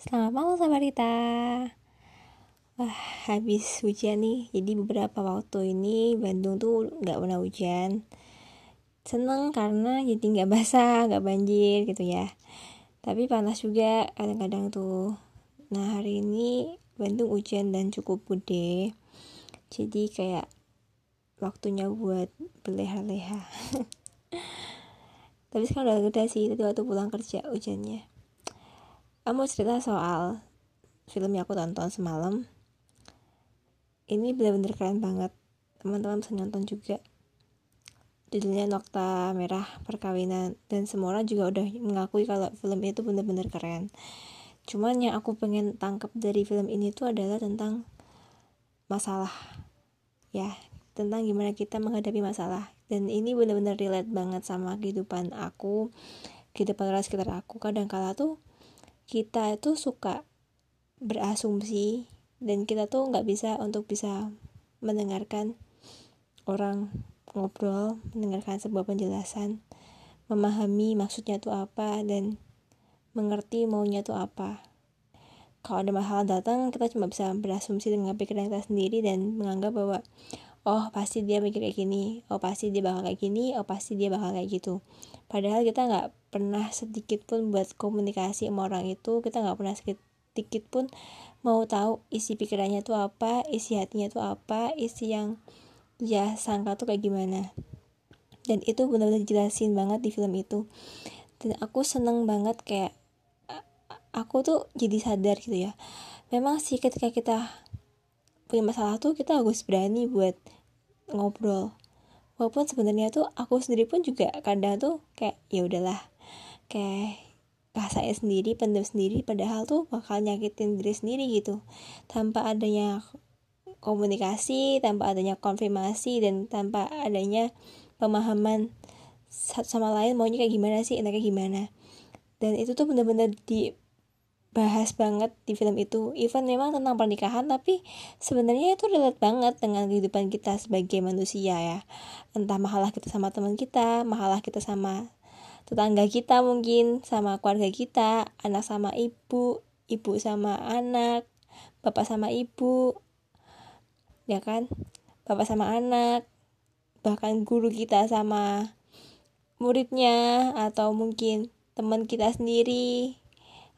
Selamat malam sahabat Rita. Wah habis hujan nih. Jadi beberapa waktu ini Bandung tuh gak pernah hujan. Seneng karena jadi gak basah Gak banjir gitu ya. Tapi panas juga kadang-kadang tuh. Nah hari ini Bandung hujan dan cukup gede. Jadi kayak Waktunya buat berleha-leha. Tapi sekarang udah gede sih Tadi waktu pulang kerja hujannya Aku mau cerita soal film yang aku tonton semalam. Ini benar-benar keren banget. Teman-teman bisa nonton juga. Judulnya Nokta Merah Perkawinan dan semua orang juga udah mengakui kalau film itu benar-benar keren. Cuman yang aku pengen tangkap dari film ini tuh adalah tentang masalah. Ya, tentang gimana kita menghadapi masalah. Dan ini benar-benar relate banget sama kehidupan aku, kehidupan orang sekitar aku. Kadang kala tuh kita itu suka berasumsi dan kita tuh nggak bisa untuk bisa mendengarkan orang ngobrol, mendengarkan sebuah penjelasan, memahami maksudnya tuh apa dan mengerti maunya tuh apa. Kalau ada masalah datang, kita cuma bisa berasumsi dengan pikiran kita sendiri dan menganggap bahwa oh pasti dia mikir kayak gini, oh pasti dia bakal kayak gini, oh pasti dia bakal kayak gitu. Padahal kita nggak pernah sedikit pun buat komunikasi sama orang itu kita nggak pernah sedikit pun mau tahu isi pikirannya tuh apa isi hatinya tuh apa isi yang ya sangka tuh kayak gimana. Dan itu benar-benar jelasin banget di film itu. Dan aku seneng banget kayak aku tuh jadi sadar gitu ya. Memang sih ketika kita punya masalah tuh kita harus berani buat ngobrol. Walaupun sebenarnya tuh aku sendiri pun juga kadang tuh kayak ya udahlah kayak saya sendiri pendem sendiri padahal tuh bakal nyakitin diri sendiri gitu. Tanpa adanya komunikasi tanpa adanya konfirmasi dan tanpa adanya pemahaman satu sama lain maunya kayak gimana sih enaknya gimana. Dan itu tuh bener-bener dibahas banget di film itu. Even memang tentang pernikahan tapi sebenarnya itu relate banget dengan kehidupan kita sebagai manusia ya. Entah masalah kita sama teman kita masalah kita sama tetangga kita mungkin sama keluarga kita anak sama ibu ibu sama anak bapak sama ibu ya kan? Bapak sama anak bahkan guru kita sama muridnya atau mungkin teman kita sendiri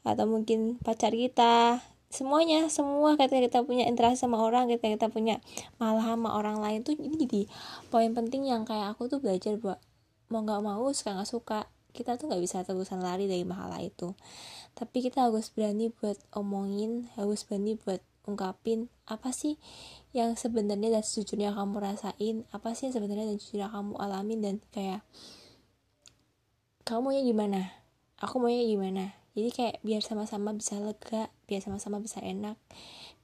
atau mungkin pacar kita. Semuanya semua ketika kita punya interaksi sama orang ketika kita punya malah sama orang lain tuh ini jadi poin penting yang kayak aku tuh belajar buat mau nggak mau suka nggak suka kita tuh nggak bisa terusan lari dari masalah itu. Tapi kita harus berani buat omongin harus berani buat ungkapin apa sih yang sebenarnya dan sejujurnya kamu rasain apa sih yang sebenarnya dan sejujurnya kamu alamin dan kayak kamu maunya gimana? Aku maunya gimana? Jadi kayak biar sama-sama bisa lega biar sama-sama bisa enak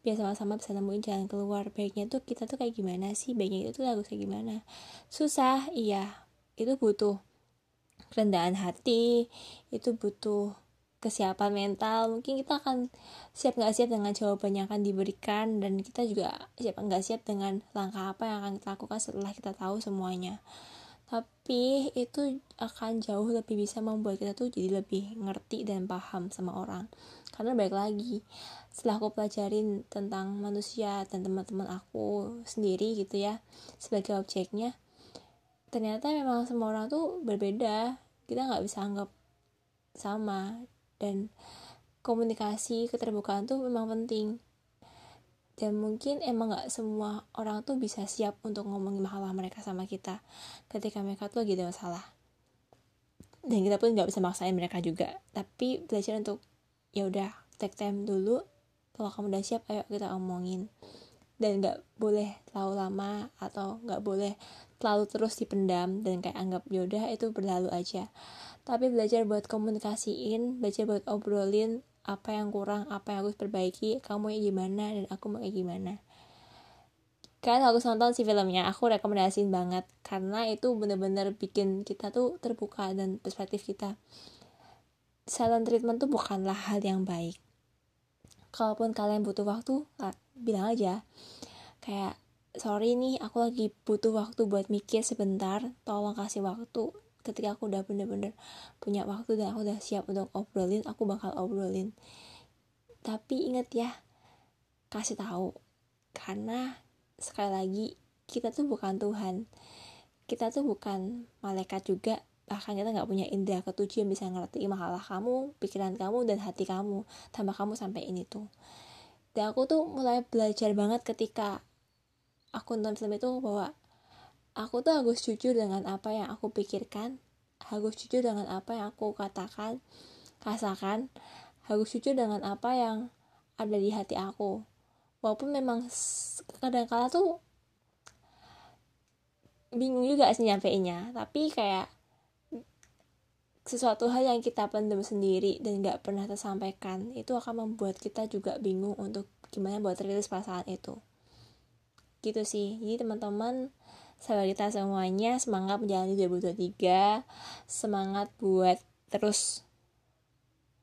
biar sama-sama bisa nemuin jalan keluar. Baiknya tuh kita tuh kayak gimana sih? Baiknya itu tuh harus kayak gimana? Susah iya. Itu butuh kerendahan hati itu butuh kesiapan mental. Mungkin kita akan siap nggak siap dengan jawaban yang akan diberikan dan kita juga siap nggak siap dengan langkah apa yang akan kita lakukan setelah kita tahu semuanya. Tapi itu akan jauh lebih bisa membuat kita tuh jadi lebih ngerti dan paham sama orang. Karena baik lagi setelah aku pelajarin tentang manusia dan teman-teman aku sendiri gitu ya sebagai objeknya ternyata memang semua orang tuh berbeda. Kita nggak bisa anggap sama. Dan komunikasi keterbukaan tuh memang penting. Dan mungkin emang nggak semua orang tuh bisa siap untuk ngomongin masalah mereka sama kita ketika mereka tuh lagi ada masalah. Dan kita pun nggak bisa maksain mereka juga. Tapi belajar untuk ya udah take time dulu. Kalau kamu udah siap ayo kita omongin. Dan nggak boleh terlalu lama atau nggak boleh terlalu terus dipendam dan kayak anggap yaudah itu berlalu aja. Tapi belajar buat komunikasiin belajar buat obrolin apa yang kurang apa yang harus perbaiki kamu ya gimana dan aku mau kayak gimana. Kalian harus nonton si filmnya aku rekomendasiin banget karena itu bener-bener bikin kita tuh terbuka dan perspektif kita. Silent treatment tuh bukanlah hal yang baik. Kalaupun kalian butuh waktu bilang aja. Kayak sorry nih aku lagi butuh waktu buat mikir sebentar. Tolong kasih waktu. Ketika aku udah bener-bener punya waktu dan aku udah siap untuk obrolin aku bakal obrolin. Tapi ingat ya kasih tahu. Karena sekali lagi kita tuh bukan Tuhan. Kita tuh bukan malaikat juga. Bahkan kita nggak punya indera ketujuh yang bisa ngerti masalah kamu pikiran kamu dan hati kamu. Tambah kamu sampai ini tuh. Dan aku tuh mulai belajar banget ketika aku nonton film itu bahwa aku tuh harus jujur dengan apa yang aku pikirkan harus jujur dengan apa yang aku katakan rasakan harus jujur dengan apa yang ada di hati aku. Walaupun memang kadang-kala tuh bingung juga sih nyampeinnya tapi kayak sesuatu hal yang kita pendam sendiri dan gak pernah tersampaikan itu akan membuat kita juga bingung untuk gimana buat rilis perasaan itu gitu sih. Jadi teman-teman sahabat semuanya semangat menjalani 2023 semangat buat terus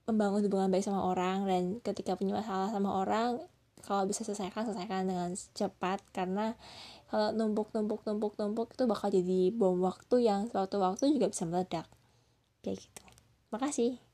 membangun hubungan baik sama orang dan ketika punya masalah sama orang kalau bisa selesaikan selesaikan dengan cepat karena kalau numpuk numpuk numpuk numpuk itu bakal jadi bom waktu yang suatu waktu juga bisa meledak. Kayak gitu. Makasih